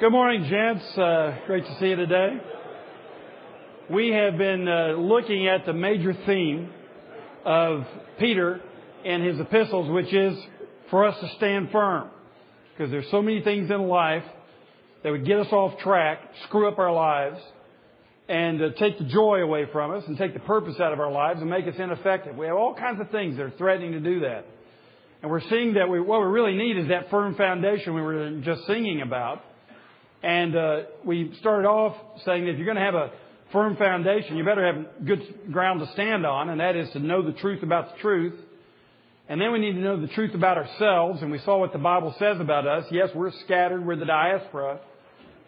Good morning, gents. Uh, great to see you today. We have been uh, looking at the major theme of Peter and his epistles, which is for us to stand firm. Because there's so many things in life that would get us off track, screw up our lives, and uh, take the joy away from us, and take the purpose out of our lives, and make us ineffective. We have all kinds of things that are threatening to do that. And we're seeing that we, what we really need is that firm foundation we were just singing about. And uh, we started off saying that if you're going to have a firm foundation, you better have good ground to stand on, and that is to know the truth about the truth. And then we need to know the truth about ourselves, and we saw what the Bible says about us. Yes, we're scattered, we're the diaspora,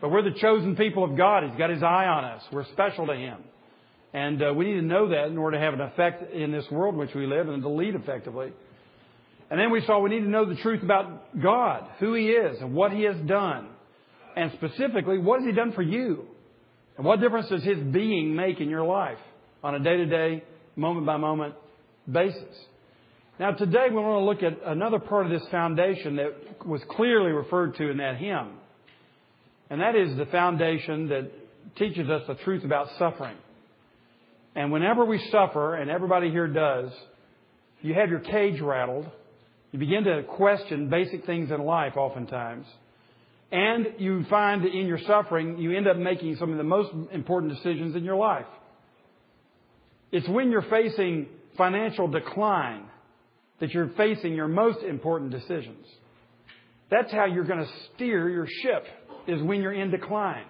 but we're the chosen people of God. He's got His eye on us. We're special to Him. And uh, we need to know that in order to have an effect in this world in which we live and to lead effectively. And then we saw we need to know the truth about God, who He is, and what He has done. And specifically, what has He done for you? And what difference does His being make in your life on a day to day, moment by moment basis? Now, today we want to look at another part of this foundation that was clearly referred to in that hymn. And that is the foundation that teaches us the truth about suffering. And whenever we suffer, and everybody here does, you have your cage rattled you begin to question basic things in life oftentimes. And you find that in your suffering, you end up making some of the most important decisions in your life. It's when you're facing financial decline that you're facing your most important decisions. That's how you're going to steer your ship, is when you're in decline.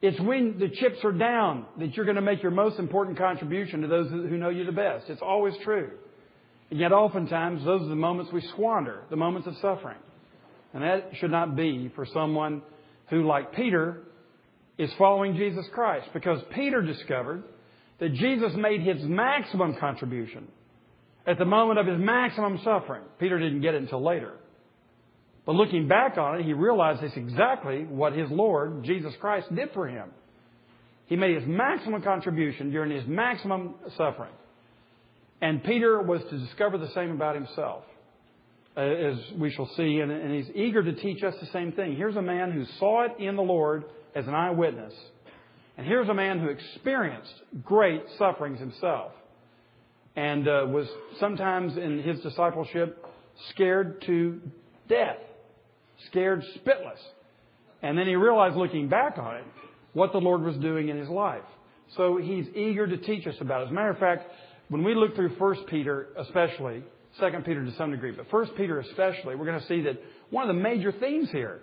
It's when the chips are down that you're going to make your most important contribution to those who know you the best. It's always true. And yet, oftentimes, those are the moments we squander, the moments of suffering. And that should not be for someone who, like Peter, is following Jesus Christ. Because Peter discovered that Jesus made his maximum contribution at the moment of his maximum suffering. Peter didn't get it until later. But looking back on it, he realized it's exactly what his Lord, Jesus Christ, did for him. He made his maximum contribution during his maximum suffering. And Peter was to discover the same about himself, as we shall see, and he's eager to teach us the same thing. Here's a man who saw it in the Lord as an eyewitness. And here's a man who experienced great sufferings himself and uh, was sometimes in his discipleship scared to death, scared spitless. And then he realized looking back on it what the Lord was doing in his life. So he's eager to teach us about it. As a matter of fact, when we look through 1 Peter, especially, 2 Peter to some degree, but 1 Peter especially, we're going to see that one of the major themes here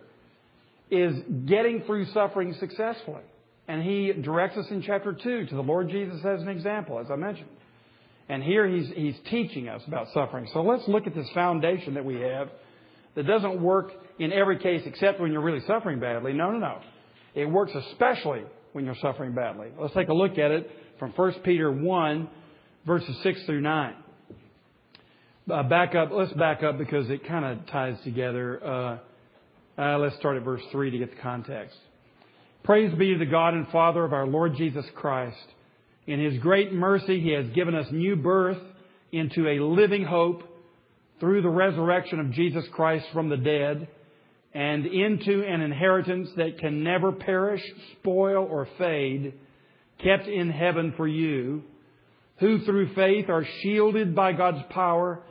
is getting through suffering successfully. And he directs us in chapter 2 to the Lord Jesus as an example, as I mentioned. And here he's, he's teaching us about suffering. So let's look at this foundation that we have that doesn't work in every case except when you're really suffering badly. No, no, no. It works especially when you're suffering badly. Let's take a look at it from 1 Peter 1 verses 6 through 9. Uh, back up, let's back up because it kind of ties together. Uh, uh, let's start at verse 3 to get the context. Praise be to the God and Father of our Lord Jesus Christ. In His great mercy, He has given us new birth into a living hope through the resurrection of Jesus Christ from the dead and into an inheritance that can never perish, spoil, or fade, kept in heaven for you who through faith are shielded by God's power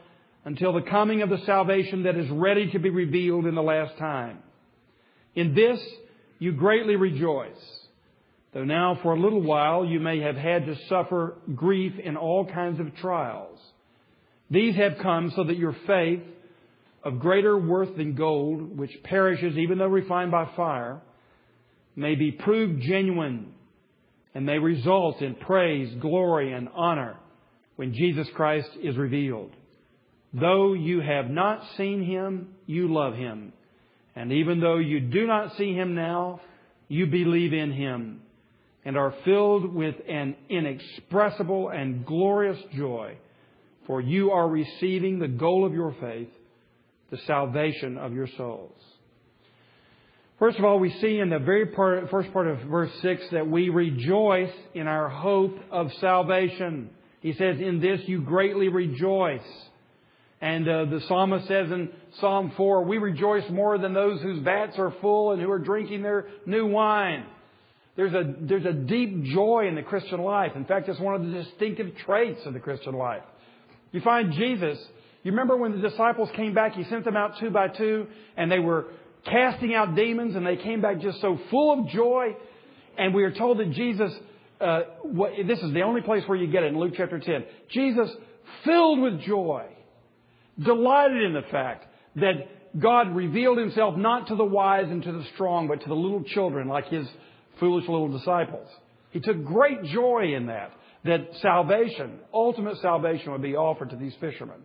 until the coming of the salvation that is ready to be revealed in the last time. In this you greatly rejoice, though now for a little while you may have had to suffer grief in all kinds of trials. These have come so that your faith, of greater worth than gold, which perishes even though refined by fire, may be proved genuine and may result in praise, glory, and honor when Jesus Christ is revealed. Though you have not seen him, you love him. And even though you do not see him now, you believe in him and are filled with an inexpressible and glorious joy, for you are receiving the goal of your faith, the salvation of your souls. First of all, we see in the very part, first part of verse 6 that we rejoice in our hope of salvation. He says, In this you greatly rejoice. And uh, the psalmist says in Psalm 4, we rejoice more than those whose vats are full and who are drinking their new wine. There's a, there's a deep joy in the Christian life. In fact, it's one of the distinctive traits of the Christian life. You find Jesus, you remember when the disciples came back, he sent them out two by two, and they were casting out demons, and they came back just so full of joy. And we are told that Jesus, uh, what, this is the only place where you get it in Luke chapter 10. Jesus, filled with joy, delighted in the fact that God revealed himself not to the wise and to the strong, but to the little children like his foolish little disciples. He took great joy in that, that salvation, ultimate salvation would be offered to these fishermen.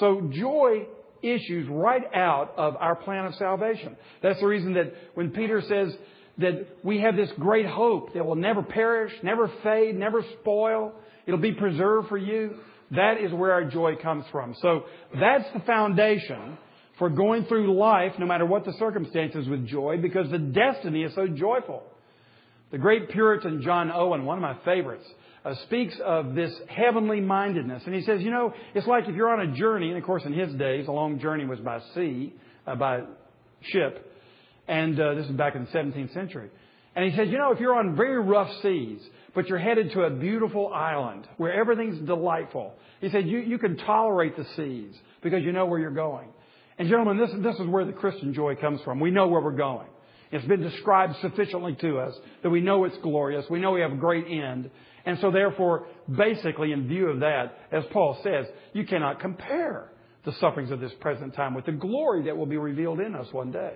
So joy issues right out of our plan of salvation. That's the reason that when Peter says that we have this great hope that will never perish, never fade, never spoil, it'll be preserved for you, that is where our joy comes from. So that's the foundation for going through life, no matter what the circumstances, with joy, because the destiny is so joyful. The great Puritan John Owen, one of my favorites, uh, speaks of this heavenly mindedness. And he says, you know, it's like if you're on a journey, and of course in his days, a long journey was by sea, uh, by ship, and uh, this is back in the 17th century. And he says, you know, if you're on very rough seas, but you're headed to a beautiful island where everything's delightful, he said, you, you can tolerate the seas because you know where you're going. And gentlemen, this, this is where the Christian joy comes from. We know where we're going. It's been described sufficiently to us that we know it's glorious. We know we have a great end. And so therefore, basically in view of that, as Paul says, you cannot compare the sufferings of this present time with the glory that will be revealed in us one day.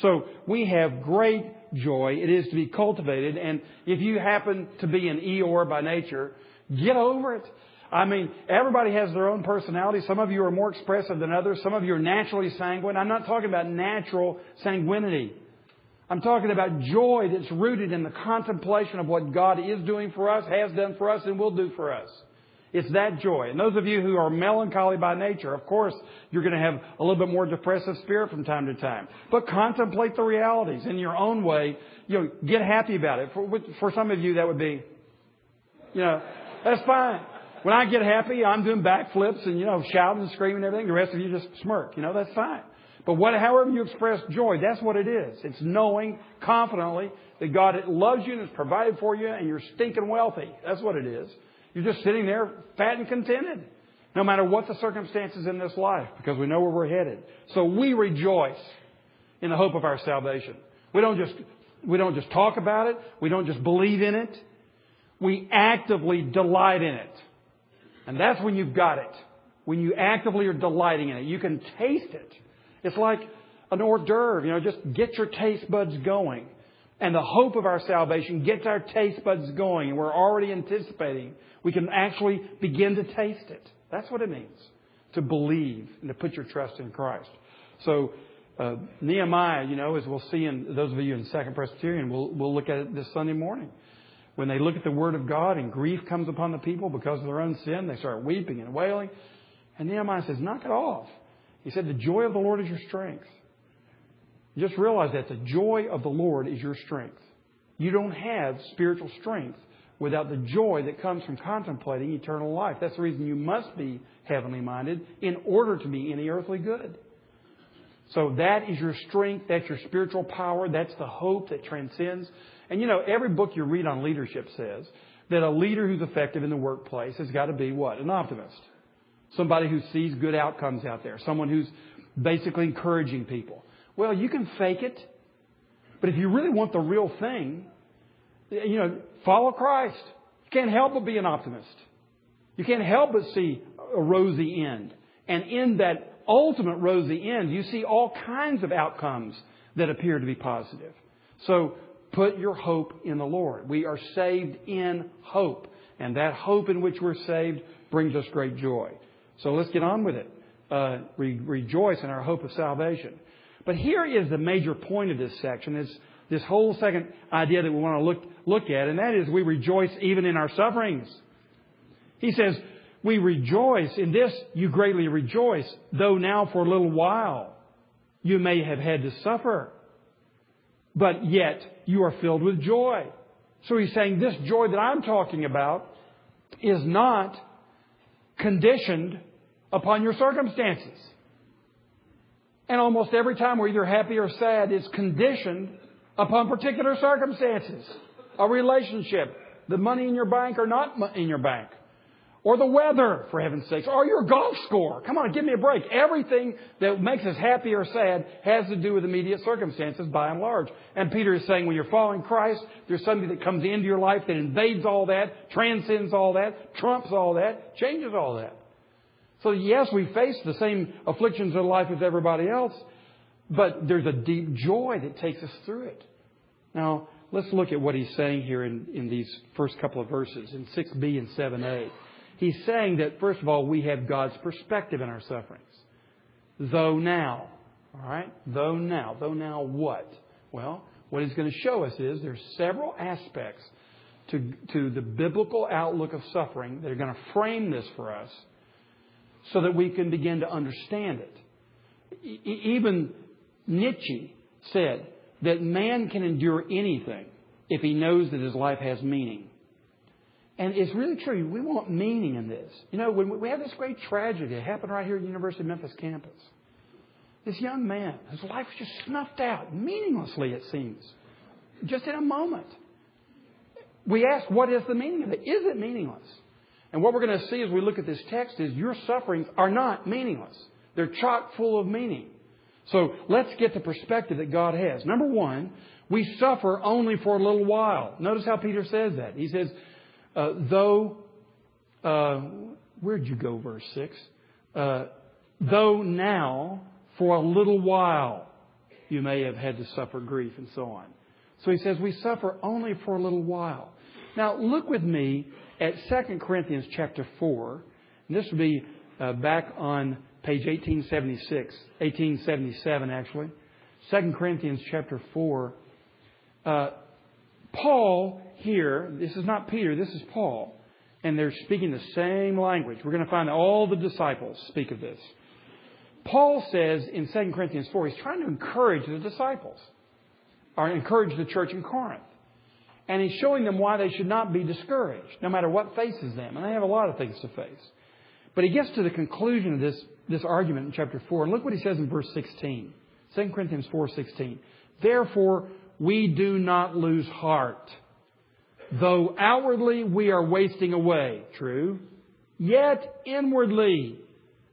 So we have great joy. It is to be cultivated. And if you happen to be an Eeyore by nature, get over it. I mean, everybody has their own personality. Some of you are more expressive than others. Some of you are naturally sanguine. I'm not talking about natural sanguinity. I'm talking about joy that's rooted in the contemplation of what God is doing for us, has done for us, and will do for us. It's that joy. And those of you who are melancholy by nature, of course, you're going to have a little bit more depressive spirit from time to time. But contemplate the realities in your own way. You know, get happy about it. For, for some of you, that would be, you know, that's fine. When I get happy, I'm doing backflips and, you know, shouting and screaming and everything. The rest of you just smirk. You know, that's fine. But what, however you express joy, that's what it is. It's knowing confidently that God loves you and has provided for you and you're stinking wealthy. That's what it is. You're just sitting there fat and contented. No matter what the circumstances in this life, because we know where we're headed. So we rejoice in the hope of our salvation. We don't just, we don't just talk about it. We don't just believe in it. We actively delight in it. And that's when you've got it. When you actively are delighting in it. You can taste it. It's like an hors d'oeuvre, you know, just get your taste buds going. And the hope of our salvation gets our taste buds going, and we're already anticipating we can actually begin to taste it. That's what it means to believe and to put your trust in Christ. So, uh, Nehemiah, you know, as we'll see in those of you in Second Presbyterian, we'll, we'll look at it this Sunday morning. When they look at the Word of God and grief comes upon the people because of their own sin, they start weeping and wailing. And Nehemiah says, knock it off. He said, The joy of the Lord is your strength. Just realize that the joy of the Lord is your strength. You don't have spiritual strength without the joy that comes from contemplating eternal life. That's the reason you must be heavenly minded in order to be any earthly good. So that is your strength. That's your spiritual power. That's the hope that transcends. And you know, every book you read on leadership says that a leader who's effective in the workplace has got to be what? An optimist. Somebody who sees good outcomes out there. Someone who's basically encouraging people. Well, you can fake it, but if you really want the real thing, you know, follow Christ. You can't help but be an optimist. You can't help but see a rosy end. And in that ultimate rosy end, you see all kinds of outcomes that appear to be positive. So put your hope in the Lord. We are saved in hope. And that hope in which we're saved brings us great joy. So let's get on with it. Uh, re- rejoice in our hope of salvation. But here is the major point of this section. Is this whole second idea that we want to look look at, and that is we rejoice even in our sufferings. He says, "We rejoice in this. You greatly rejoice, though now for a little while you may have had to suffer, but yet you are filled with joy." So he's saying this joy that I'm talking about is not conditioned upon your circumstances. And almost every time we're either happy or sad is conditioned upon particular circumstances. A relationship, the money in your bank or not in your bank. Or the weather, for heaven's sakes. Or your golf score. Come on, give me a break. Everything that makes us happy or sad has to do with immediate circumstances by and large. And Peter is saying when you're following Christ, there's something that comes into your life that invades all that, transcends all that, trumps all that, changes all that. So yes, we face the same afflictions of life as everybody else, but there's a deep joy that takes us through it. Now, let's look at what he's saying here in, in these first couple of verses, in 6b and 7a. He's saying that, first of all, we have God's perspective in our sufferings. Though now, all right? Though now. Though now what? Well, what he's going to show us is there's several aspects to, to the biblical outlook of suffering that are going to frame this for us so that we can begin to understand it. Even Nietzsche said that man can endure anything if he knows that his life has meaning. And it's really true. We want meaning in this. You know, when we have this great tragedy that happened right here at the University of Memphis campus, this young man, his life was just snuffed out, meaninglessly, it seems, just in a moment. We ask, what is the meaning of it? Is it meaningless? And what we're going to see as we look at this text is your sufferings are not meaningless. They're chock full of meaning. So let's get the perspective that God has. Number one, we suffer only for a little while. Notice how Peter says that. He says, uh, though, uh, where'd you go, verse 6? Uh, though now, for a little while, you may have had to suffer grief and so on. So he says, we suffer only for a little while. Now, look with me at 2 Corinthians chapter 4. And this will be uh, back on page 1876, 1877 actually. 2 Corinthians chapter 4. Uh, Paul here, this is not Peter, this is Paul. And they're speaking the same language. We're going to find all the disciples speak of this. Paul says in 2 Corinthians 4, he's trying to encourage the disciples, or encourage the church in Corinth. And he's showing them why they should not be discouraged, no matter what faces them. And they have a lot of things to face. But he gets to the conclusion of this, this argument in chapter 4. And look what he says in verse 16. 2 Corinthians 4:16. Therefore, we do not lose heart. Though outwardly we are wasting away, true, yet inwardly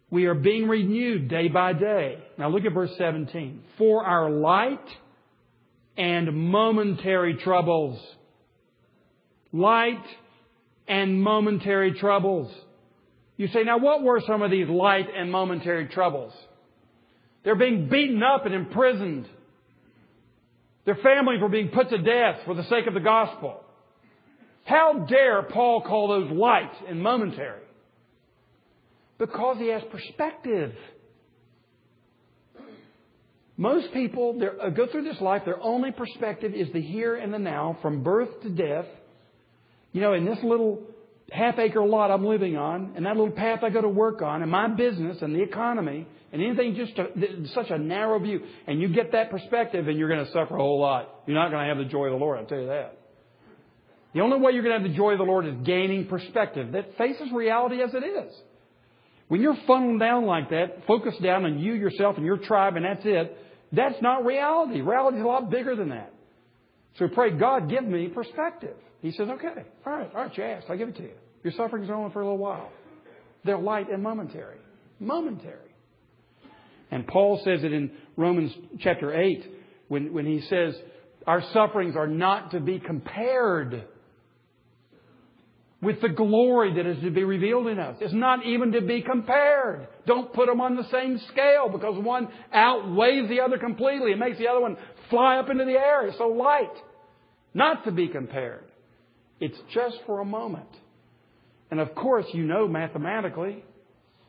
we are being renewed day by day. Now look at verse 17. For our light and momentary troubles light and momentary troubles. You say, now what were some of these light and momentary troubles? They're being beaten up and imprisoned. Their families were being put to death for the sake of the gospel. How dare Paul call those light and momentary? Because he has perspective. Most people uh, go through this life, their only perspective is the here and the now, from birth to death, you know, in this little half acre lot I'm living on, and that little path I go to work on, and my business and the economy, and anything just to, such a narrow view, and you get that perspective, and you're going to suffer a whole lot. You're not going to have the joy of the Lord, I'll tell you that. The only way you're going to have the joy of the Lord is gaining perspective that faces reality as it is. When you're funneled down like that, focused down on you, yourself, and your tribe, and that's it, that's not reality. Reality is a lot bigger than that. So pray, God, give me perspective. He says, okay, all right, all right, you asked, I'll give it to you. Your sufferings are only for a little while. They're light and momentary. Momentary. And Paul says it in Romans chapter 8 when, when he says, our sufferings are not to be compared with the glory that is to be revealed in us. It's not even to be compared. Don't put them on the same scale because one outweighs the other completely. It makes the other one fly up into the air. It's so light. Not to be compared. It's just for a moment. And of course, you know mathematically,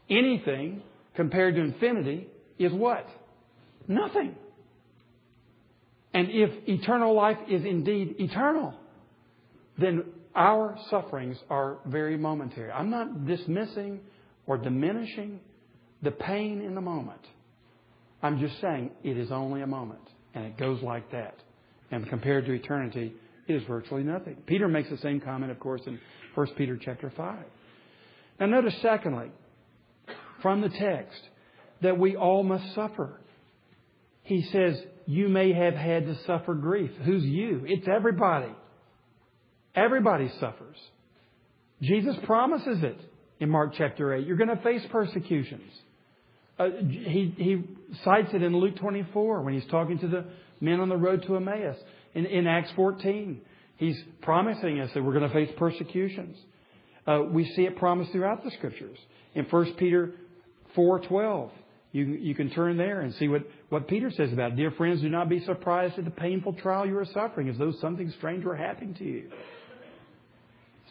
anything compared to infinity is what? Nothing. And if eternal life is indeed eternal, then our sufferings are very momentary. I'm not dismissing or diminishing the pain in the moment. I'm just saying it is only a moment, and it goes like that. And compared to eternity, is virtually nothing. Peter makes the same comment, of course, in 1 Peter chapter 5. Now notice secondly, from the text that we all must suffer. He says, You may have had to suffer grief. Who's you? It's everybody. Everybody suffers. Jesus promises it in Mark chapter 8. You're going to face persecutions. Uh, he, he cites it in Luke 24 when he's talking to the men on the road to Emmaus. In, in Acts 14, he's promising us that we're going to face persecutions. Uh, we see it promised throughout the scriptures. In 1 Peter 4.12, you, you can turn there and see what, what Peter says about it. Dear friends, do not be surprised at the painful trial you are suffering as though something strange were happening to you.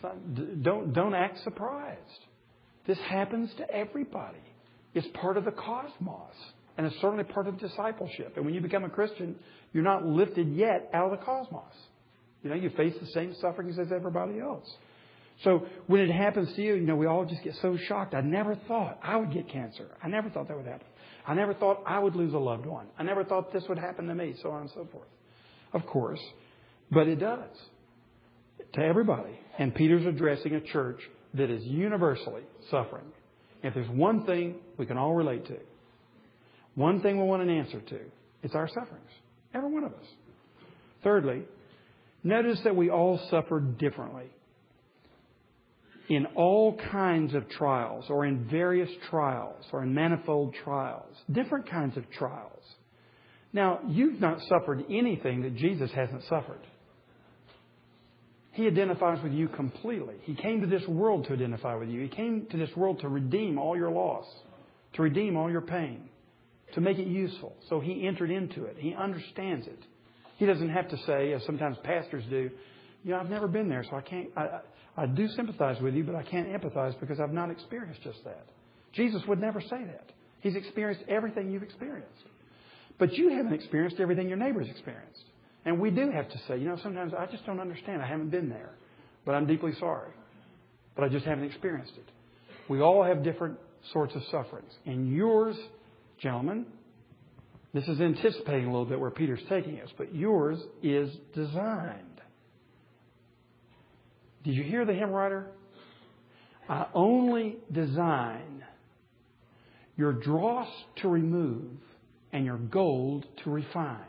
Not, don't, don't act surprised. This happens to everybody. It's part of the cosmos. And it's certainly part of discipleship. And when you become a Christian, you're not lifted yet out of the cosmos. You know, you face the same sufferings as everybody else. So when it happens to you, you know, we all just get so shocked. I never thought I would get cancer. I never thought that would happen. I never thought I would lose a loved one. I never thought this would happen to me, so on and so forth. Of course. But it does. To everybody. And Peter's addressing a church that is universally suffering. If there's one thing we can all relate to, one thing we want an answer to, it's our sufferings. Every one of us. Thirdly, notice that we all suffer differently. In all kinds of trials, or in various trials, or in manifold trials, different kinds of trials. Now, you've not suffered anything that Jesus hasn't suffered. He identifies with you completely. He came to this world to identify with you. He came to this world to redeem all your loss, to redeem all your pain, to make it useful. So he entered into it. He understands it. He doesn't have to say, as sometimes pastors do, you know, I've never been there, so I can't, I, I do sympathize with you, but I can't empathize because I've not experienced just that. Jesus would never say that. He's experienced everything you've experienced. But you haven't experienced everything your neighbor's experienced. And we do have to say, you know, sometimes I just don't understand. I haven't been there. But I'm deeply sorry. But I just haven't experienced it. We all have different sorts of sufferings. And yours, gentlemen, this is anticipating a little bit where Peter's taking us, but yours is designed. Did you hear the hymn writer? I only design your dross to remove and your gold to refine.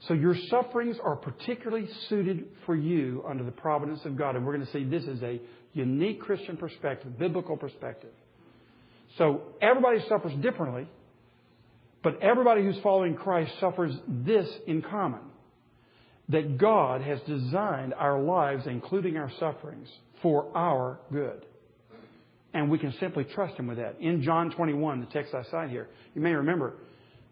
So your sufferings are particularly suited for you under the providence of God. And we're going to see this is a unique Christian perspective, biblical perspective. So everybody suffers differently, but everybody who's following Christ suffers this in common. That God has designed our lives, including our sufferings, for our good. And we can simply trust Him with that. In John 21, the text I cite here, you may remember,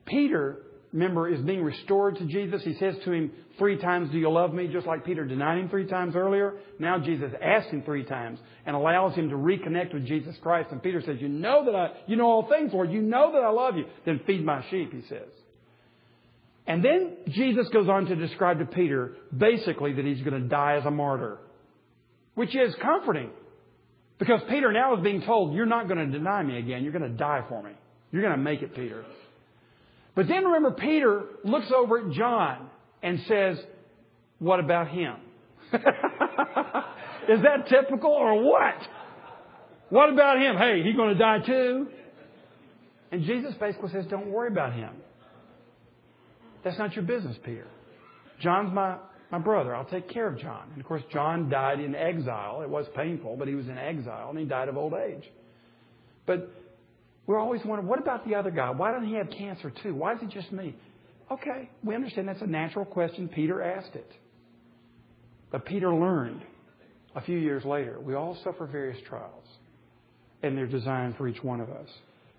Peter remember, is being restored to Jesus. He says to him three times, Do you love me? Just like Peter denied him three times earlier. Now Jesus asks him three times and allows him to reconnect with Jesus Christ. And Peter says, You know that I, you know all things, Lord. You know that I love you. Then feed my sheep, he says. And then Jesus goes on to describe to Peter basically that he's going to die as a martyr, which is comforting. Because Peter now is being told, You're not going to deny me again. You're going to die for me. You're going to make it, Peter. But then remember, Peter looks over at John and says, What about him? Is that typical or what? What about him? Hey, he going to die too? And Jesus basically says, Don't worry about him. That's not your business, Peter. John's my, my brother. I'll take care of John. And of course, John died in exile. It was painful, but he was in exile and he died of old age. But we're always wondering, what about the other guy? Why doesn't he have cancer too? Why is it just me? Okay, we understand that's a natural question. Peter asked it. But Peter learned a few years later we all suffer various trials, and they're designed for each one of us.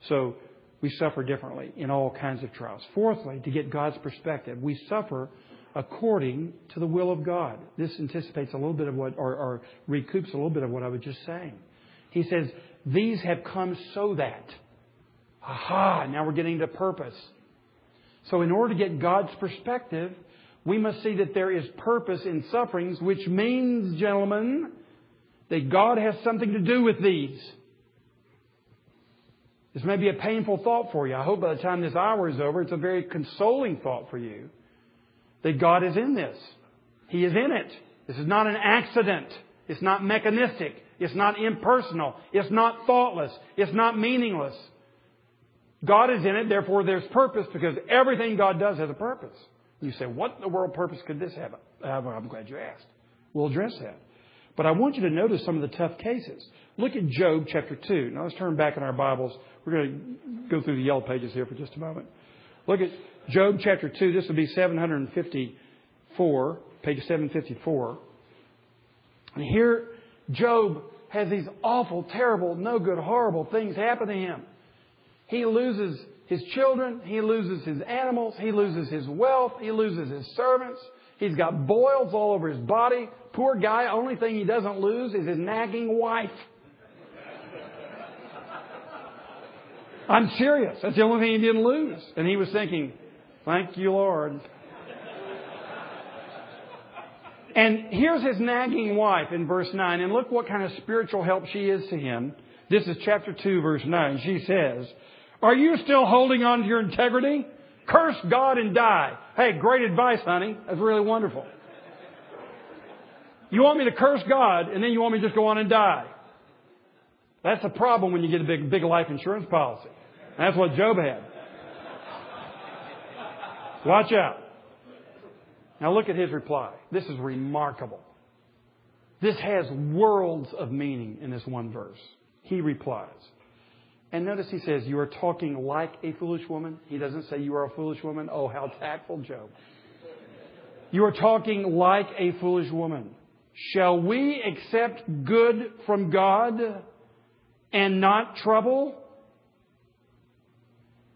So we suffer differently in all kinds of trials. Fourthly, to get God's perspective, we suffer according to the will of God. This anticipates a little bit of what, or, or recoups a little bit of what I was just saying. He says, These have come so that. Aha, now we're getting to purpose. So in order to get God's perspective, we must see that there is purpose in sufferings, which means, gentlemen, that God has something to do with these. This may be a painful thought for you. I hope by the time this hour is over, it's a very consoling thought for you that God is in this. He is in it. This is not an accident. It's not mechanistic. It's not impersonal. It's not thoughtless. It's not meaningless. God is in it, therefore there's purpose because everything God does has a purpose. You say, what in the world purpose could this have? I'm glad you asked. We'll address that. But I want you to notice some of the tough cases. Look at Job chapter 2. Now let's turn back in our Bibles. We're going to go through the yellow pages here for just a moment. Look at Job chapter 2. This will be 754, page 754. And here, Job has these awful, terrible, no good, horrible things happen to him. He loses his children, he loses his animals, he loses his wealth, he loses his servants. He's got boils all over his body. Poor guy, only thing he doesn't lose is his nagging wife. I'm serious. That's the only thing he didn't lose. And he was thinking, thank you, Lord. And here's his nagging wife in verse 9. And look what kind of spiritual help she is to him. This is chapter 2, verse 9. She says, Are you still holding on to your integrity? Curse God and die. Hey, great advice, honey. That's really wonderful. You want me to curse God and then you want me to just go on and die. That's a problem when you get a big, big life insurance policy. That's what Job had. Watch out. Now look at his reply. This is remarkable. This has worlds of meaning in this one verse. He replies. And notice he says, You are talking like a foolish woman. He doesn't say you are a foolish woman. Oh, how tactful, Job. You are talking like a foolish woman. Shall we accept good from God and not trouble?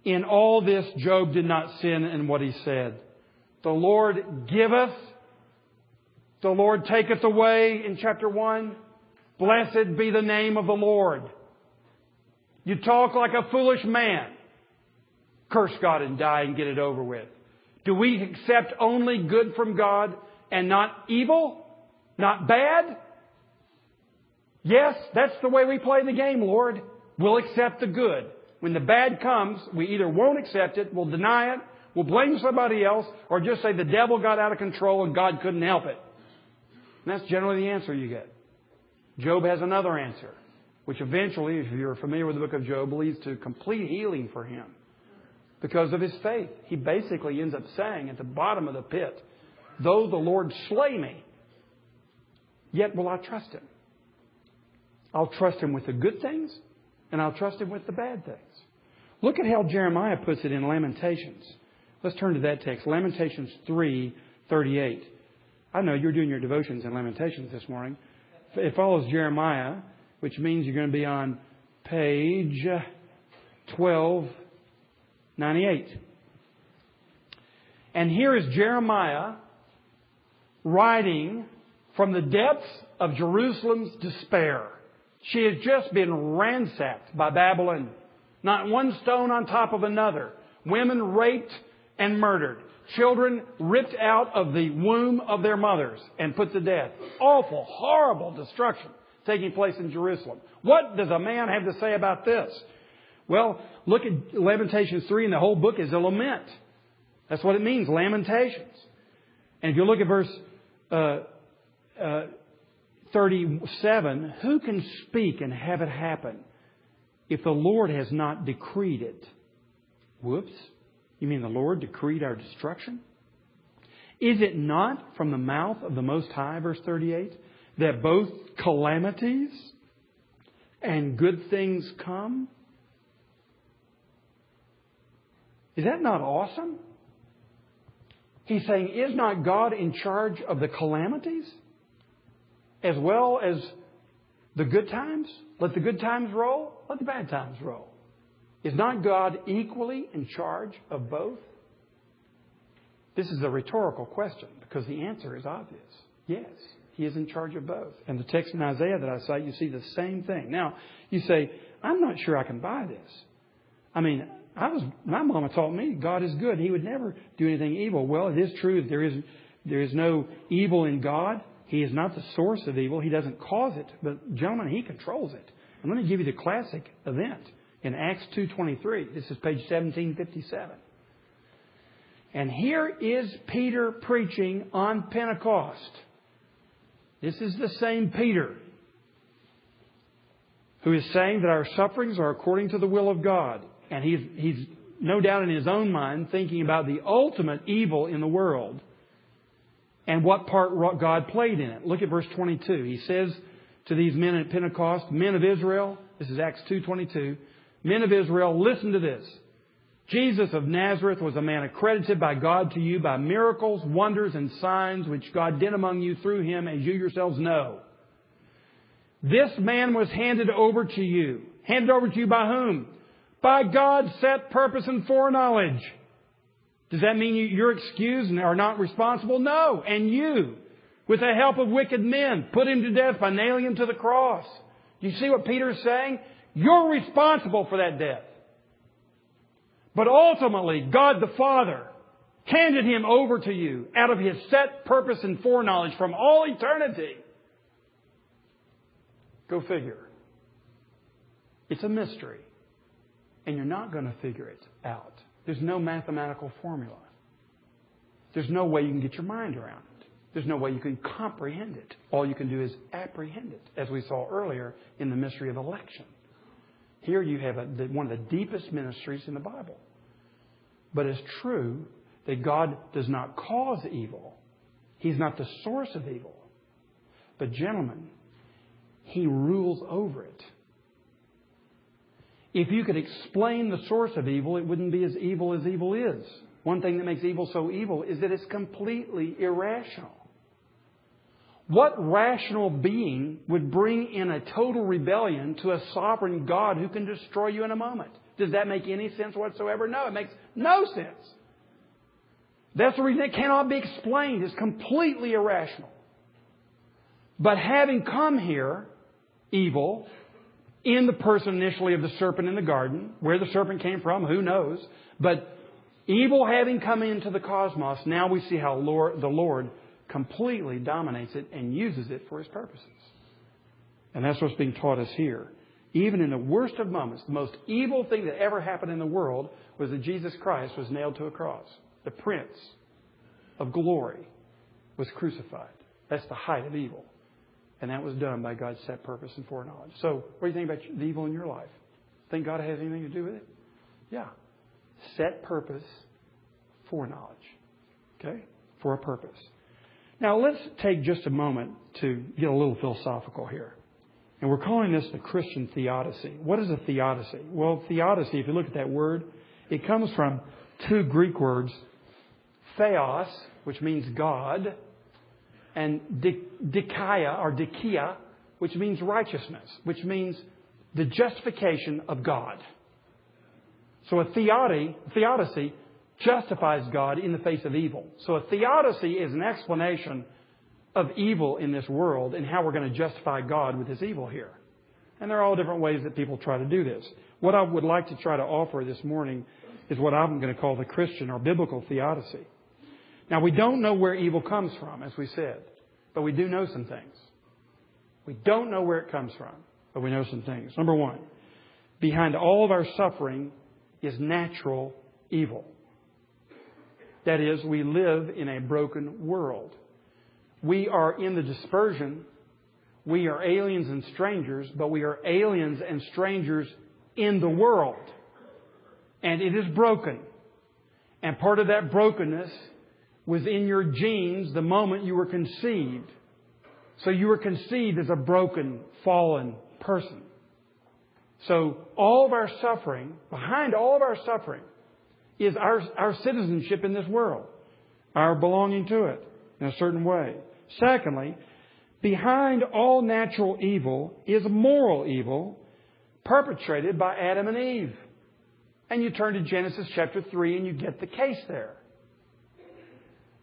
In all this, Job did not sin in what he said. The Lord giveth, the Lord taketh away in chapter 1. Blessed be the name of the Lord. You talk like a foolish man. Curse God and die and get it over with. Do we accept only good from God and not evil? Not bad? Yes, that's the way we play the game, Lord. We'll accept the good. When the bad comes, we either won't accept it, we'll deny it, we'll blame somebody else, or just say the devil got out of control and God couldn't help it. And that's generally the answer you get. Job has another answer, which eventually, if you're familiar with the book of Job, leads to complete healing for him because of his faith. He basically ends up saying at the bottom of the pit, though the Lord slay me, yet will I trust him. I'll trust him with the good things and I'll trust him with the bad things. Look at how Jeremiah puts it in Lamentations. Let's turn to that text. Lamentations 3:38. I know you're doing your devotions in Lamentations this morning. It follows Jeremiah, which means you're going to be on page 1298. And here is Jeremiah writing from the depths of Jerusalem's despair. She has just been ransacked by Babylon. Not one stone on top of another. Women raped and murdered. Children ripped out of the womb of their mothers and put to death. Awful, horrible destruction taking place in Jerusalem. What does a man have to say about this? Well, look at Lamentations 3 and the whole book is a lament. That's what it means, lamentations. And if you look at verse uh, uh, 37, who can speak and have it happen if the Lord has not decreed it? Whoops. You mean the Lord decreed our destruction? Is it not from the mouth of the Most High, verse 38, that both calamities and good things come? Is that not awesome? He's saying, is not God in charge of the calamities? as well as the good times? Let the good times roll, let the bad times roll. Is not God equally in charge of both? This is a rhetorical question because the answer is obvious. Yes, He is in charge of both. And the text in Isaiah that I cite, you see the same thing. Now, you say, I'm not sure I can buy this. I mean, I was, my mama taught me God is good. He would never do anything evil. Well, it is true that there is, there is no evil in God. He is not the source of evil. He doesn't cause it. But gentlemen, He controls it. And let me give you the classic event in Acts 2.23. This is page 1757. And here is Peter preaching on Pentecost. This is the same Peter. who is saying that our sufferings are according to the will of God. And he's, he's no doubt in his own mind thinking about the ultimate evil in the world and what part God played in it. Look at verse 22. He says to these men at Pentecost, men of Israel, this is Acts 2.22, men of Israel, listen to this. Jesus of Nazareth was a man accredited by God to you by miracles, wonders, and signs which God did among you through him, as you yourselves know. This man was handed over to you. Handed over to you by whom? By God's set purpose and foreknowledge. Does that mean you're excused and are not responsible? No. And you, with the help of wicked men, put him to death by nailing him to the cross. Do you see what Peter is saying? You're responsible for that death. But ultimately, God the Father handed him over to you out of his set purpose and foreknowledge from all eternity. Go figure. It's a mystery. And you're not going to figure it out. There's no mathematical formula. There's no way you can get your mind around it. There's no way you can comprehend it. All you can do is apprehend it, as we saw earlier in the mystery of election. Here you have a, one of the deepest ministries in the Bible. But it's true that God does not cause evil. He's not the source of evil. But, gentlemen, He rules over it. If you could explain the source of evil, it wouldn't be as evil as evil is. One thing that makes evil so evil is that it's completely irrational. What rational being would bring in a total rebellion to a sovereign God who can destroy you in a moment? Does that make any sense whatsoever? No, it makes no sense. That's the reason it cannot be explained. It's completely irrational. But having come here, evil, in the person initially of the serpent in the garden, where the serpent came from, who knows? But evil having come into the cosmos, now we see how Lord, the Lord completely dominates it and uses it for his purposes. And that's what's being taught us here. Even in the worst of moments, the most evil thing that ever happened in the world was that Jesus Christ was nailed to a cross. The Prince of Glory was crucified. That's the height of evil. And that was done by God's set purpose and foreknowledge. So, what do you think about the evil in your life? Think God has anything to do with it? Yeah. Set purpose, foreknowledge. Okay? For a purpose. Now, let's take just a moment to get a little philosophical here. And we're calling this the Christian theodicy. What is a theodicy? Well, theodicy, if you look at that word, it comes from two Greek words, theos, which means God, and dikaya or dikia, which means righteousness, which means the justification of God. So a theody, theodicy justifies God in the face of evil. So a theodicy is an explanation of evil in this world and how we're going to justify God with this evil here. And there are all different ways that people try to do this. What I would like to try to offer this morning is what I'm going to call the Christian or biblical theodicy. Now, we don't know where evil comes from, as we said, but we do know some things. We don't know where it comes from, but we know some things. Number one, behind all of our suffering is natural evil. That is, we live in a broken world. We are in the dispersion. We are aliens and strangers, but we are aliens and strangers in the world. And it is broken. And part of that brokenness was in your genes the moment you were conceived. So you were conceived as a broken, fallen person. So all of our suffering, behind all of our suffering, is our, our citizenship in this world, our belonging to it in a certain way. Secondly, behind all natural evil is moral evil perpetrated by Adam and Eve. And you turn to Genesis chapter 3 and you get the case there.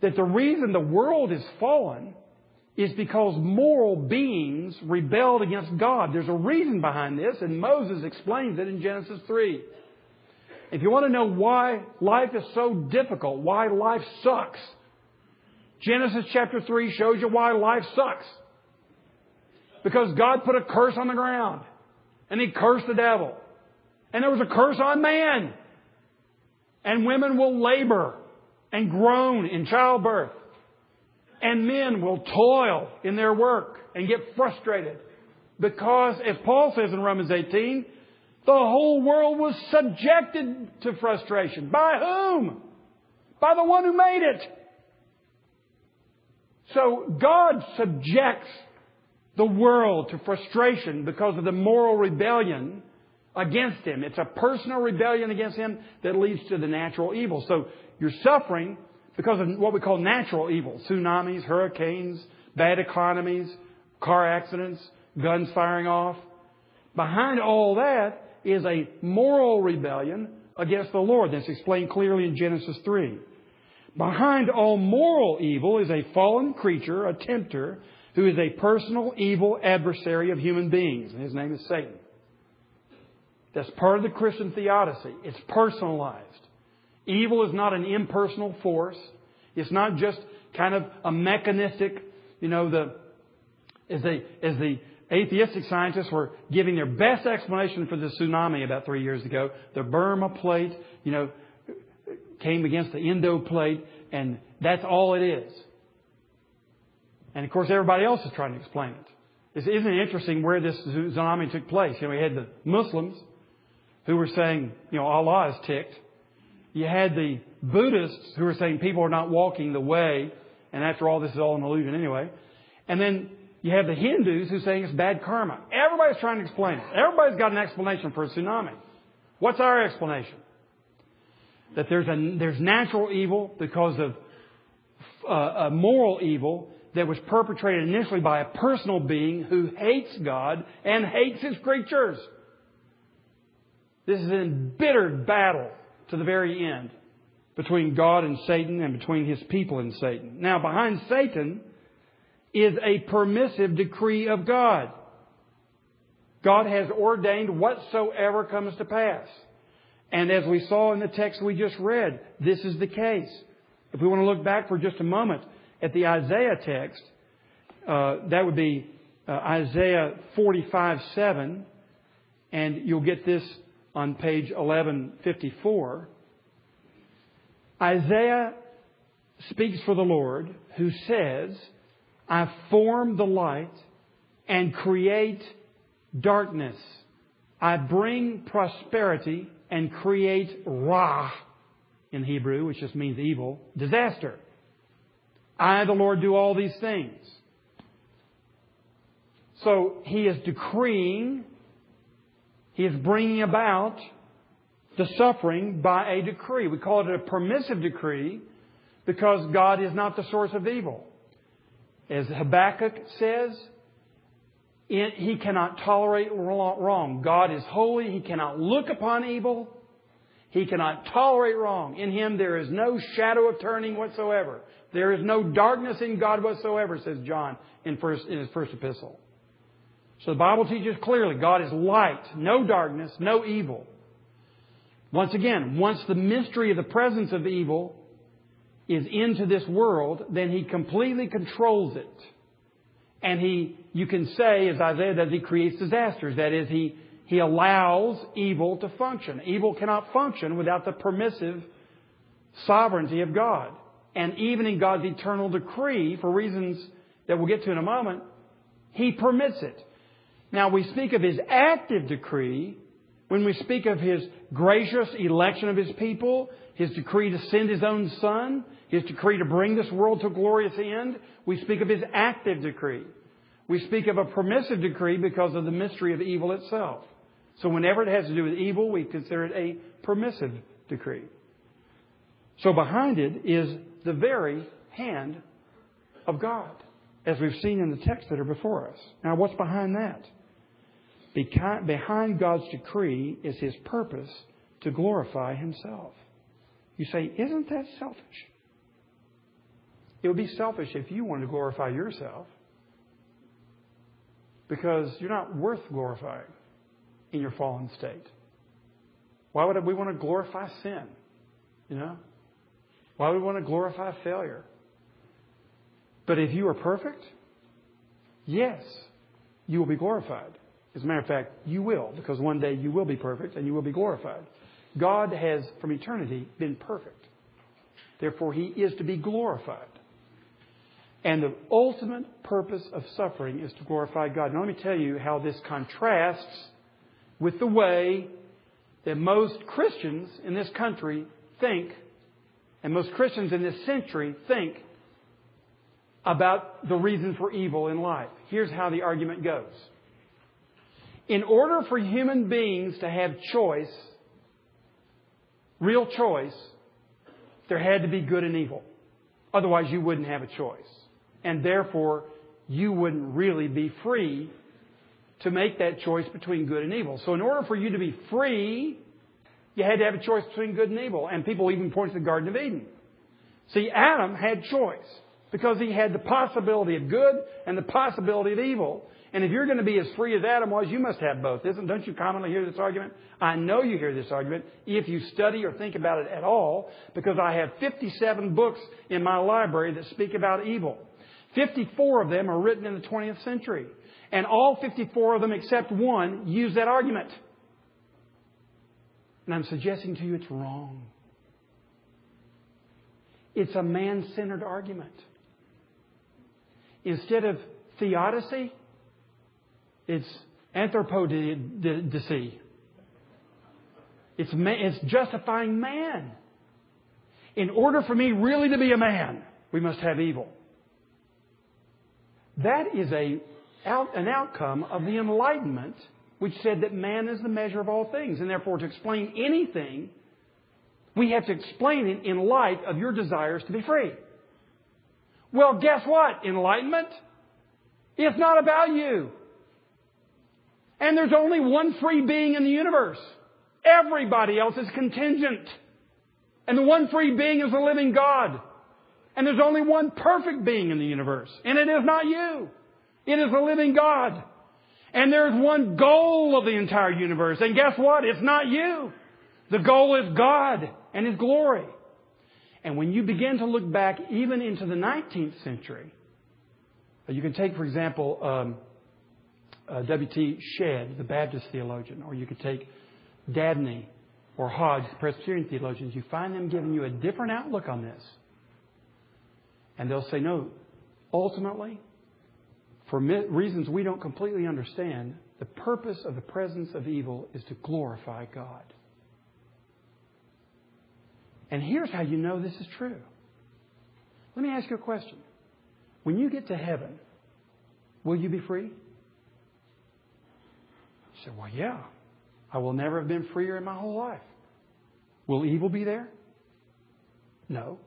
That the reason the world is fallen is because moral beings rebelled against God. There's a reason behind this, and Moses explains it in Genesis 3. If you want to know why life is so difficult, why life sucks, Genesis chapter 3 shows you why life sucks. Because God put a curse on the ground. And He cursed the devil. And there was a curse on man. And women will labor and groan in childbirth. And men will toil in their work and get frustrated Because, as Paul says in Romans 18, the whole world was subjected to frustration. By whom? By the one who made it. So God subjects the world to frustration because of the moral rebellion against Him. It's a personal rebellion against Him that leads to the natural evil. So you're suffering because of what we call natural evil. Tsunamis, hurricanes, bad economies, car accidents, guns firing off. Behind all that is a moral rebellion against the Lord. That's explained clearly in Genesis 3. Behind all moral evil is a fallen creature, a tempter, who is a personal evil adversary of human beings. And his name is Satan. That's part of the Christian theodicy. It's personalized. Evil is not an impersonal force. It's not just kind of a mechanistic, you know, the, as the, as the atheistic scientists were giving their best explanation for the tsunami about three years ago. The Burma plate, you know, came against the Indo plate, and that's all it is. And of course, everybody else is trying to explain it. Isn't it interesting where this tsunami took place? You know, we had the Muslims who were saying, you know, Allah is ticked. You had the Buddhists who were saying people are not walking the way, and after all, this is all an illusion anyway. And then you have the Hindus who saying it's bad karma. Everybody's trying to explain it. Everybody's got an explanation for a tsunami. What's our explanation? That there's, a, there's natural evil because of uh, a moral evil that was perpetrated initially by a personal being who hates God and hates his creatures. This is an embittered battle to the very end between God and Satan and between his people and Satan. Now, behind Satan is a permissive decree of God. God has ordained whatsoever comes to pass. And as we saw in the text we just read, this is the case. If we want to look back for just a moment at the Isaiah text, uh, that would be uh, Isaiah 45 7, and you'll get this on page 1154. Isaiah speaks for the Lord who says, I form the light and create darkness. I bring prosperity and create ra in Hebrew, which just means evil, disaster. I, the Lord, do all these things. So he is decreeing, he is bringing about the suffering by a decree. We call it a permissive decree because God is not the source of evil. As Habakkuk says, he cannot tolerate wrong. God is holy. He cannot look upon evil. He cannot tolerate wrong. In Him there is no shadow of turning whatsoever. There is no darkness in God whatsoever, says John in, first, in his first epistle. So the Bible teaches clearly God is light, no darkness, no evil. Once again, once the mystery of the presence of evil is into this world, then he completely controls it. And he, you can say, as Isaiah does, he creates disasters. That is, he, he allows evil to function. Evil cannot function without the permissive sovereignty of God. And even in God's eternal decree, for reasons that we'll get to in a moment, he permits it. Now we speak of his active decree when we speak of his gracious election of his people, his decree to send his own son, his decree to bring this world to a glorious end, we speak of his active decree. We speak of a permissive decree because of the mystery of evil itself. So whenever it has to do with evil, we consider it a permissive decree. So behind it is the very hand of God, as we've seen in the texts that are before us. Now, what's behind that? Behind God's decree is His purpose to glorify Himself. You say, isn't that selfish? It would be selfish if you wanted to glorify yourself because you're not worth glorifying in your fallen state. Why would we want to glorify sin? You know? Why would we want to glorify failure? But if you are perfect, yes, you will be glorified. As a matter of fact, you will, because one day you will be perfect and you will be glorified. God has, from eternity, been perfect. Therefore, He is to be glorified. And the ultimate purpose of suffering is to glorify God. Now, let me tell you how this contrasts with the way that most Christians in this country think, and most Christians in this century think about the reason for evil in life. Here's how the argument goes. In order for human beings to have choice, real choice, there had to be good and evil. Otherwise, you wouldn't have a choice and therefore you wouldn't really be free to make that choice between good and evil. So in order for you to be free, you had to have a choice between good and evil. And people even point to the Garden of Eden. See, Adam had choice because he had the possibility of good and the possibility of evil. And if you're going to be as free as Adam was, you must have both. Isn't, don't you commonly hear this argument? I know you hear this argument if you study or think about it at all, because I have 57 books in my library that speak about evil. 54 of them are written in the 20th century. And all 54 of them, except one, use that argument. And I'm suggesting to you it's wrong. It's a man centered argument. Instead of theodicy, it's anthropodicy. It's, it's justifying man. In order for me really to be a man, we must have evil. That is a, an outcome of the Enlightenment, which said that man is the measure of all things. And therefore, to explain anything, we have to explain it in light of your desires to be free. Well, guess what? Enlightenment? It's not about you. And there's only one free being in the universe. Everybody else is contingent. And the one free being is the living God. And there's only one perfect being in the universe. And it is not you. It is the living God. And there's one goal of the entire universe. And guess what? It's not you. The goal is God and His glory. And when you begin to look back even into the 19th century, uh, you can take, for example, um, uh, W.T. Shedd, the Baptist theologian, or you could take Dabney or Hodge, the Presbyterian theologians. You find them giving you a different outlook on this. And they'll say, no, ultimately, for reasons we don't completely understand, the purpose of the presence of evil is to glorify God. And here's how you know this is true. Let me ask you a question. When you get to heaven, will you be free? You say, well, yeah. I will never have been freer in my whole life. Will evil be there? No.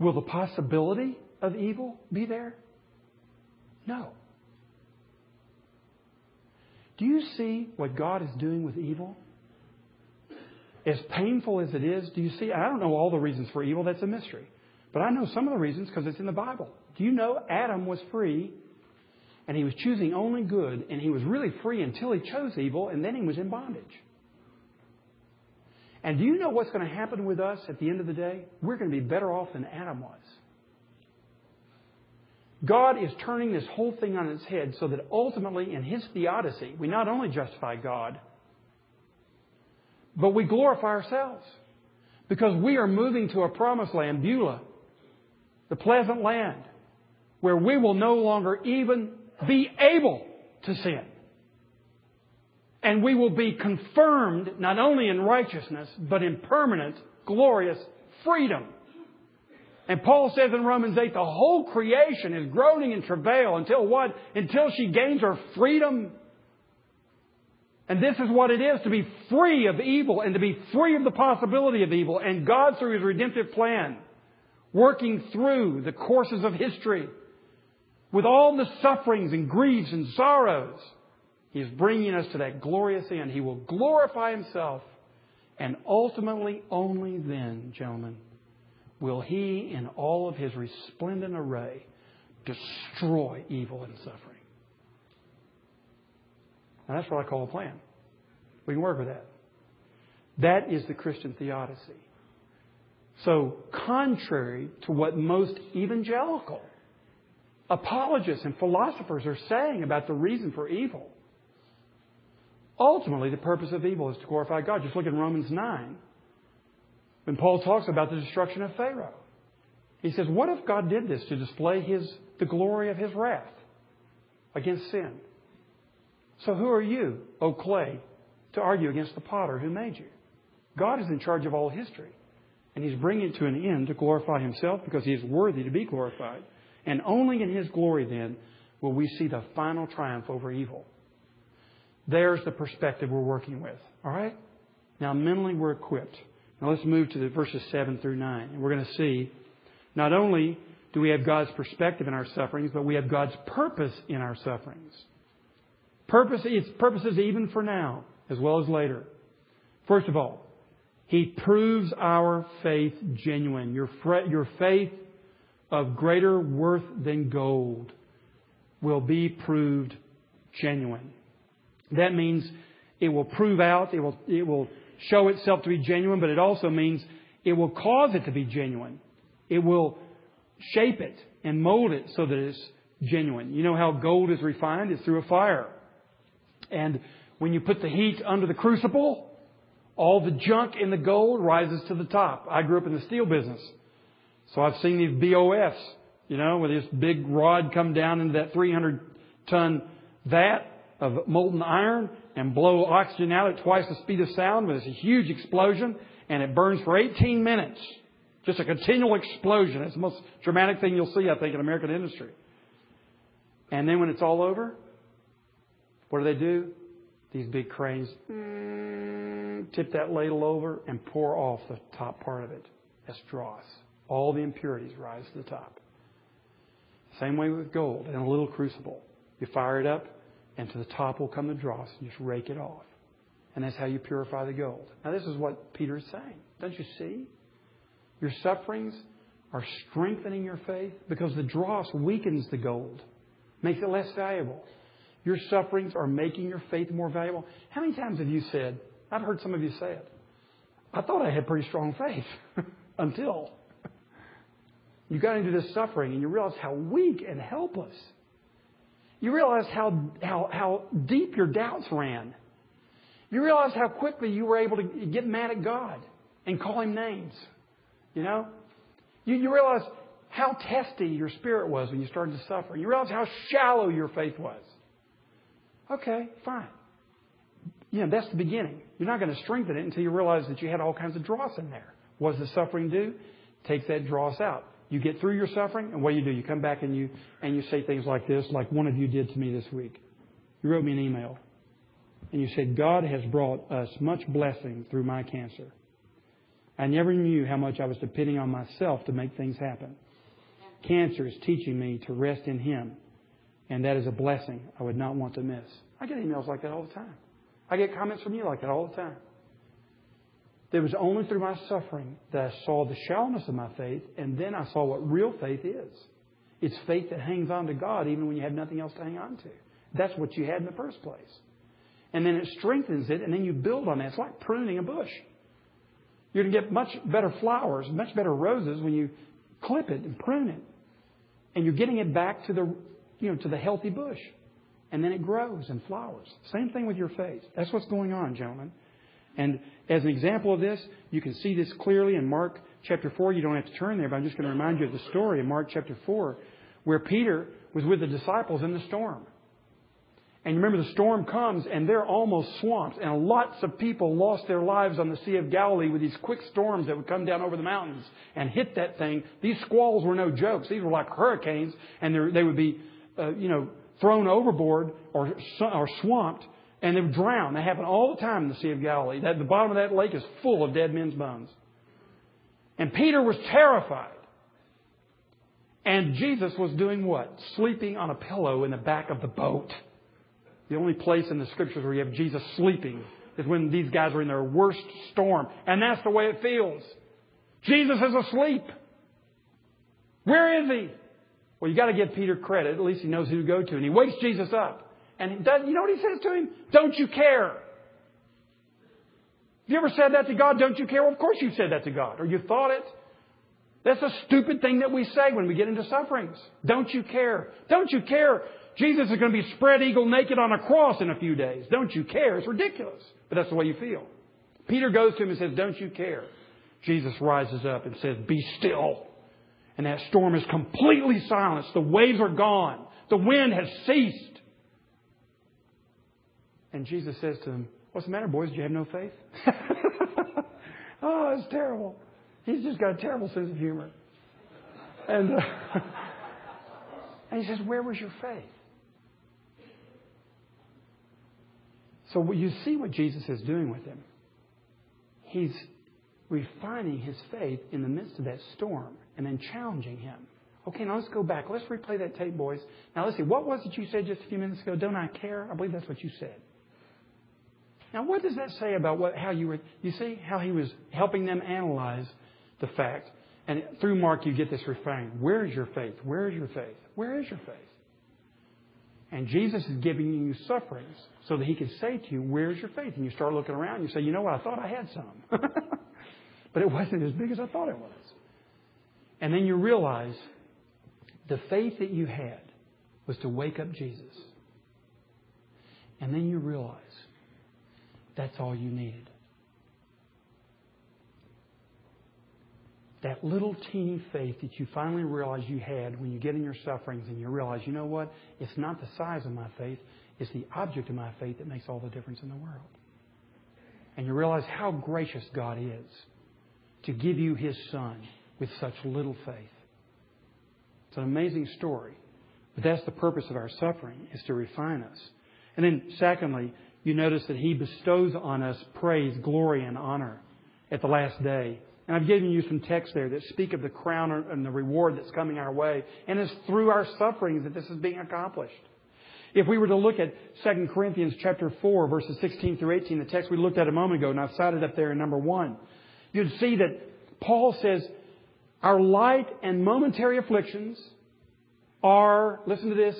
Will the possibility of evil be there? No. Do you see what God is doing with evil? As painful as it is, do you see? I don't know all the reasons for evil, that's a mystery. But I know some of the reasons because it's in the Bible. Do you know Adam was free and he was choosing only good and he was really free until he chose evil and then he was in bondage? And do you know what's going to happen with us at the end of the day? We're going to be better off than Adam was. God is turning this whole thing on its head so that ultimately, in His theodicy, we not only justify God, but we glorify ourselves. Because we are moving to a promised land, Beulah, the pleasant land, where we will no longer even be able to sin. And we will be confirmed not only in righteousness, but in permanent, glorious freedom. And Paul says in Romans 8, the whole creation is groaning in travail until what? Until she gains her freedom. And this is what it is to be free of evil and to be free of the possibility of evil. And God, through His redemptive plan, working through the courses of history, with all the sufferings and griefs and sorrows, he is bringing us to that glorious end. He will glorify Himself. And ultimately, only then, gentlemen, will He, in all of His resplendent array, destroy evil and suffering. And that's what I call a plan. We can work with that. That is the Christian theodicy. So, contrary to what most evangelical apologists and philosophers are saying about the reason for evil, Ultimately, the purpose of evil is to glorify God. Just look at Romans 9 when Paul talks about the destruction of Pharaoh. He says, What if God did this to display his, the glory of his wrath against sin? So who are you, O clay, to argue against the potter who made you? God is in charge of all history. And he's bringing it to an end to glorify himself because he is worthy to be glorified. And only in his glory then will we see the final triumph over evil. There's the perspective we're working with. All right? Now, mentally, we're equipped. Now, let's move to the verses 7 through 9. And we're going to see not only do we have God's perspective in our sufferings, but we have God's purpose in our sufferings. Purpose, its purposes even for now, as well as later. First of all, He proves our faith genuine. Your, your faith of greater worth than gold will be proved genuine. That means it will prove out, it will, it will show itself to be genuine, but it also means it will cause it to be genuine. It will shape it and mold it so that it's genuine. You know how gold is refined? It's through a fire. And when you put the heat under the crucible, all the junk in the gold rises to the top. I grew up in the steel business. So I've seen these BOFs, you know, with this big rod come down into that 300 ton vat of molten iron and blow oxygen out at twice the speed of sound with a huge explosion and it burns for 18 minutes. Just a continual explosion. It's the most dramatic thing you'll see, I think, in American industry. And then when it's all over, what do they do? These big cranes mm, tip that ladle over and pour off the top part of it as dross. All the impurities rise to the top. Same way with gold in a little crucible. You fire it up, and to the top will come the dross, and just rake it off. And that's how you purify the gold. Now, this is what Peter is saying. Don't you see? Your sufferings are strengthening your faith because the dross weakens the gold, makes it less valuable. Your sufferings are making your faith more valuable. How many times have you said, I've heard some of you say it, I thought I had pretty strong faith until you got into this suffering and you realized how weak and helpless. You realize how, how, how deep your doubts ran. You realize how quickly you were able to get mad at God and call him names. You know? You, you realize how testy your spirit was when you started to suffer. You realize how shallow your faith was. Okay, fine. You know, that's the beginning. You're not going to strengthen it until you realize that you had all kinds of dross in there. What does the suffering do? Takes that dross out. You get through your suffering, and what do you do? You come back and you and you say things like this, like one of you did to me this week. You wrote me an email, and you said, "God has brought us much blessing through my cancer. I never knew how much I was depending on myself to make things happen. Cancer is teaching me to rest in Him and that is a blessing I would not want to miss. I get emails like that all the time. I get comments from you like that all the time. It was only through my suffering that I saw the shallowness of my faith, and then I saw what real faith is. It's faith that hangs on to God even when you have nothing else to hang on to. That's what you had in the first place. And then it strengthens it, and then you build on that. It's like pruning a bush. You're going to get much better flowers, much better roses when you clip it and prune it. And you're getting it back to the you know, to the healthy bush. And then it grows and flowers. Same thing with your faith. That's what's going on, gentlemen. And as an example of this, you can see this clearly in Mark chapter 4. You don't have to turn there, but I'm just going to remind you of the story in Mark chapter 4 where Peter was with the disciples in the storm. And you remember the storm comes and they're almost swamped. And lots of people lost their lives on the Sea of Galilee with these quick storms that would come down over the mountains and hit that thing. These squalls were no jokes. These were like hurricanes and they would be uh, you know, thrown overboard or, or swamped and they drown. They happen all the time in the Sea of Galilee. That, the bottom of that lake is full of dead men's bones. And Peter was terrified. And Jesus was doing what? Sleeping on a pillow in the back of the boat. The only place in the scriptures where you have Jesus sleeping is when these guys are in their worst storm. And that's the way it feels. Jesus is asleep. Where is he? Well, you got to give Peter credit. At least he knows who to go to. And he wakes Jesus up. And does, you know what he says to him? Don't you care? Have you ever said that to God? Don't you care? Well, of course you said that to God. Or you thought it. That's a stupid thing that we say when we get into sufferings. Don't you care? Don't you care? Jesus is going to be spread eagle naked on a cross in a few days. Don't you care? It's ridiculous. But that's the way you feel. Peter goes to him and says, Don't you care? Jesus rises up and says, Be still And that storm is completely silenced. The waves are gone. The wind has ceased. And Jesus says to them, What's the matter, boys? Do you have no faith? oh, it's terrible. He's just got a terrible sense of humor. And, uh, and he says, Where was your faith? So you see what Jesus is doing with him. He's refining his faith in the midst of that storm and then challenging him. Okay, now let's go back. Let's replay that tape, boys. Now let's see. What was it you said just a few minutes ago? Don't I care? I believe that's what you said. Now, what does that say about what, how you were? You see how he was helping them analyze the fact. And through Mark, you get this refrain Where is your faith? Where is your faith? Where is your faith? And Jesus is giving you sufferings so that he can say to you, Where's your faith? And you start looking around and you say, You know what? I thought I had some. but it wasn't as big as I thought it was. And then you realize the faith that you had was to wake up Jesus. And then you realize that's all you needed. That little teeny faith that you finally realize you had when you get in your sufferings and you realize, you know what? It's not the size of my faith, it's the object of my faith that makes all the difference in the world. And you realize how gracious God is to give you His Son with such little faith. It's an amazing story. But that's the purpose of our suffering, is to refine us. And then, secondly, you notice that He bestows on us praise, glory, and honor at the last day. And I've given you some texts there that speak of the crown and the reward that's coming our way. And it's through our sufferings that this is being accomplished. If we were to look at 2 Corinthians chapter 4, verses 16 through 18, the text we looked at a moment ago, and I've cited up there in number one, you'd see that Paul says, our light and momentary afflictions are, listen to this,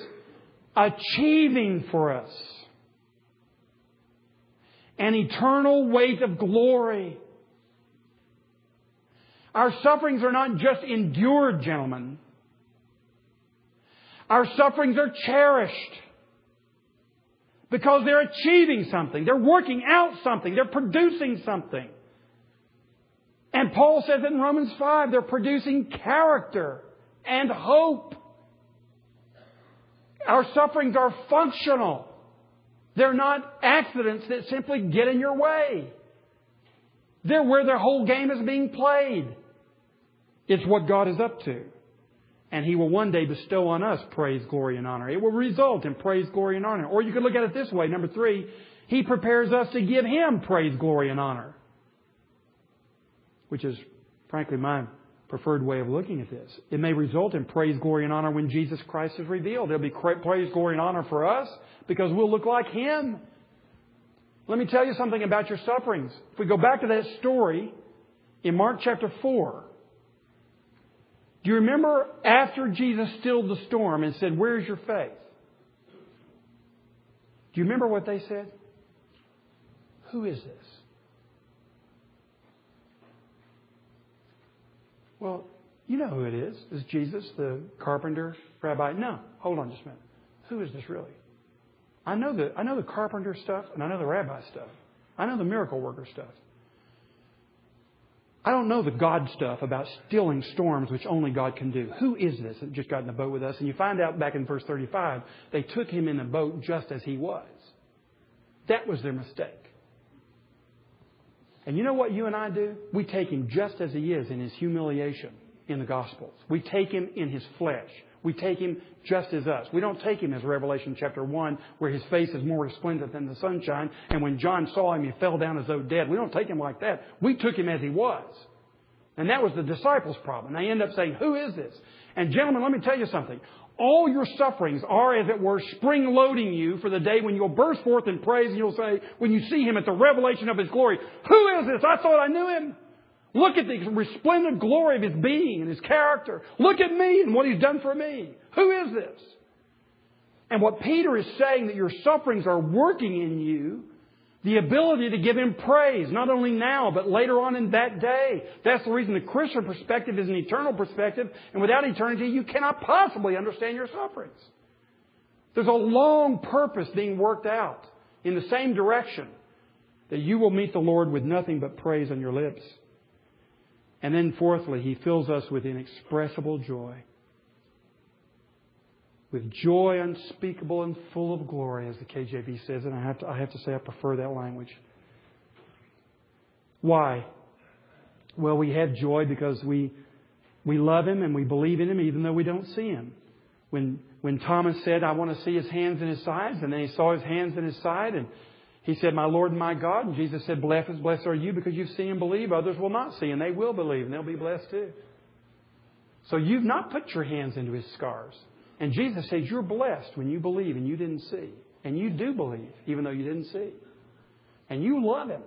achieving for us an eternal weight of glory. Our sufferings are not just endured, gentlemen. Our sufferings are cherished because they're achieving something. They're working out something. They're producing something. And Paul says in Romans 5, they're producing character and hope. Our sufferings are functional. They're not accidents that simply get in your way. They're where the whole game is being played. It's what God is up to. And He will one day bestow on us praise, glory, and honor. It will result in praise, glory, and honor. Or you could look at it this way. Number three, He prepares us to give Him praise, glory, and honor. Which is, frankly, my preferred way of looking at this. It may result in praise, glory, and honor when Jesus Christ is revealed. There'll be praise, glory, and honor for us because we'll look like Him. Let me tell you something about your sufferings. If we go back to that story in Mark chapter 4, do you remember after Jesus stilled the storm and said, Where's your faith? Do you remember what they said? Who is this? Well, you know who it is. Is Jesus the carpenter, rabbi? No. Hold on just a minute. Who is this really? I know the I know the carpenter stuff and I know the rabbi stuff. I know the miracle worker stuff. I don't know the God stuff about stilling storms, which only God can do. Who is this that just got in the boat with us? And you find out back in verse 35, they took him in the boat just as he was. That was their mistake. And you know what you and I do? We take him just as he is in his humiliation in the Gospels. We take him in his flesh. We take him just as us. We don't take him as Revelation chapter 1, where his face is more resplendent than the sunshine, and when John saw him, he fell down as though dead. We don't take him like that. We took him as he was. And that was the disciples' problem. They end up saying, Who is this? And gentlemen, let me tell you something. All your sufferings are, as it were, spring loading you for the day when you'll burst forth in praise and you'll say, when you see him at the revelation of his glory, Who is this? I thought I knew him. Look at the resplendent glory of his being and his character. Look at me and what he's done for me. Who is this? And what Peter is saying that your sufferings are working in you the ability to give him praise, not only now, but later on in that day. That's the reason the Christian perspective is an eternal perspective, and without eternity, you cannot possibly understand your sufferings. There's a long purpose being worked out in the same direction that you will meet the Lord with nothing but praise on your lips. And then fourthly, He fills us with inexpressible joy. With joy unspeakable and full of glory, as the KJV says, and I have to, I have to say I prefer that language. Why? Well, we have joy because we, we love Him and we believe in Him even though we don't see Him. When, when Thomas said, I want to see His hands and His sides, and then he saw His hands and His side, and he said, My Lord and my God. And Jesus said, Blessed, blessed are you because you've seen and believe. Others will not see, and they will believe, and they'll be blessed too. So you've not put your hands into his scars. And Jesus says, You're blessed when you believe and you didn't see. And you do believe, even though you didn't see. And you love him,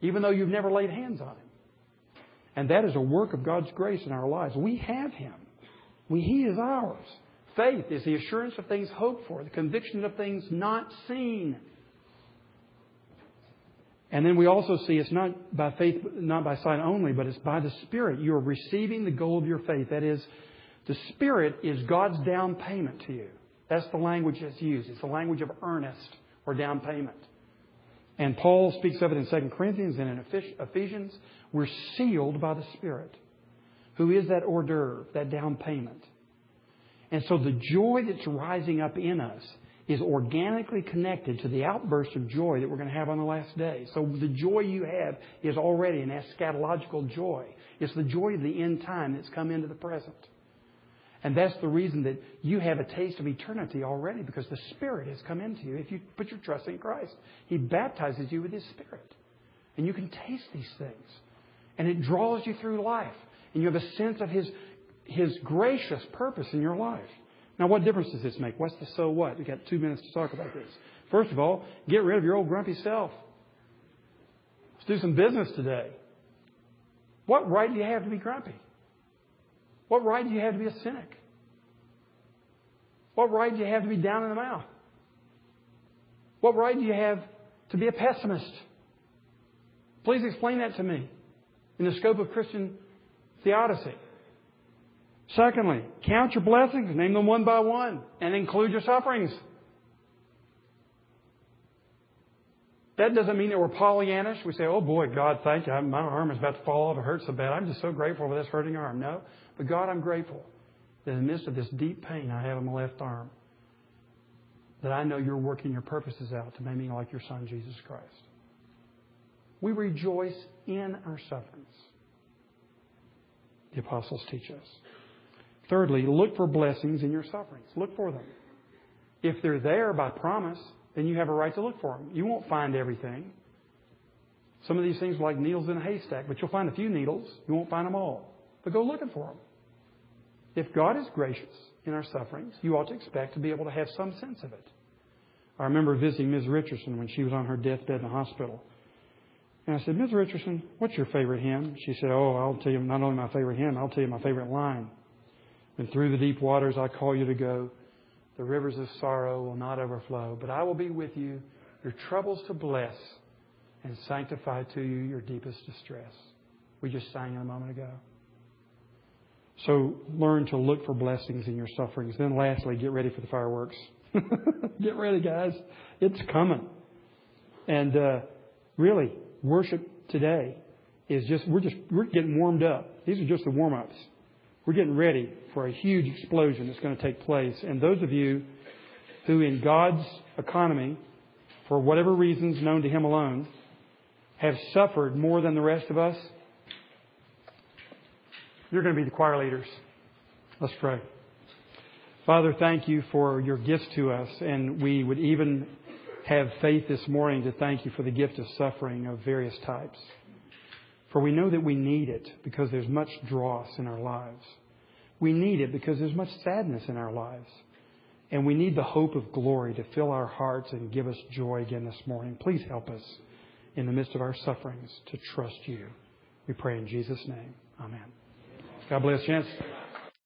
even though you've never laid hands on him. And that is a work of God's grace in our lives. We have him. We, he is ours. Faith is the assurance of things hoped for, the conviction of things not seen. And then we also see it's not by faith, not by sight only, but it's by the Spirit. You are receiving the goal of your faith. That is, the Spirit is God's down payment to you. That's the language that's used. It's the language of earnest or down payment. And Paul speaks of it in 2 Corinthians and in Ephesians. We're sealed by the Spirit, who is that hors d'oeuvre, that down payment. And so the joy that's rising up in us is organically connected to the outburst of joy that we're going to have on the last day. So the joy you have is already an eschatological joy. It's the joy of the end time that's come into the present. And that's the reason that you have a taste of eternity already because the Spirit has come into you if you put your trust in Christ. He baptizes you with His Spirit. And you can taste these things. And it draws you through life. And you have a sense of His, His gracious purpose in your life. Now, what difference does this make? What's the so what? We've got two minutes to talk about this. First of all, get rid of your old grumpy self. Let's do some business today. What right do you have to be grumpy? What right do you have to be a cynic? What right do you have to be down in the mouth? What right do you have to be a pessimist? Please explain that to me in the scope of Christian theodicy. Secondly, count your blessings, name them one by one, and include your sufferings. That doesn't mean that we're Pollyannish. We say, oh boy, God, thank you. My arm is about to fall off. It hurts so bad. I'm just so grateful for this hurting arm. No. But God, I'm grateful that in the midst of this deep pain I have in my left arm, that I know you're working your purposes out to make me like your Son, Jesus Christ. We rejoice in our sufferings. The apostles teach us. Thirdly, look for blessings in your sufferings. Look for them. If they're there by promise, then you have a right to look for them. You won't find everything. Some of these things are like needles in a haystack, but you'll find a few needles. You won't find them all. But go looking for them. If God is gracious in our sufferings, you ought to expect to be able to have some sense of it. I remember visiting Ms. Richardson when she was on her deathbed in the hospital. And I said, Ms. Richardson, what's your favorite hymn? She said, Oh, I'll tell you not only my favorite hymn, I'll tell you my favorite line. And through the deep waters I call you to go. The rivers of sorrow will not overflow, but I will be with you, your troubles to bless, and sanctify to you your deepest distress. We just sang it a moment ago. So learn to look for blessings in your sufferings. Then lastly, get ready for the fireworks. get ready, guys. It's coming. And uh, really, worship today is just we're just we're getting warmed up. These are just the warm ups. We're getting ready for a huge explosion that's going to take place. And those of you who, in God's economy, for whatever reasons known to Him alone, have suffered more than the rest of us, you're going to be the choir leaders. Let's pray. Father, thank you for your gifts to us, and we would even have faith this morning to thank you for the gift of suffering of various types. For we know that we need it because there's much dross in our lives. We need it because there's much sadness in our lives. And we need the hope of glory to fill our hearts and give us joy again this morning. Please help us in the midst of our sufferings to trust you. We pray in Jesus' name. Amen. God bless you.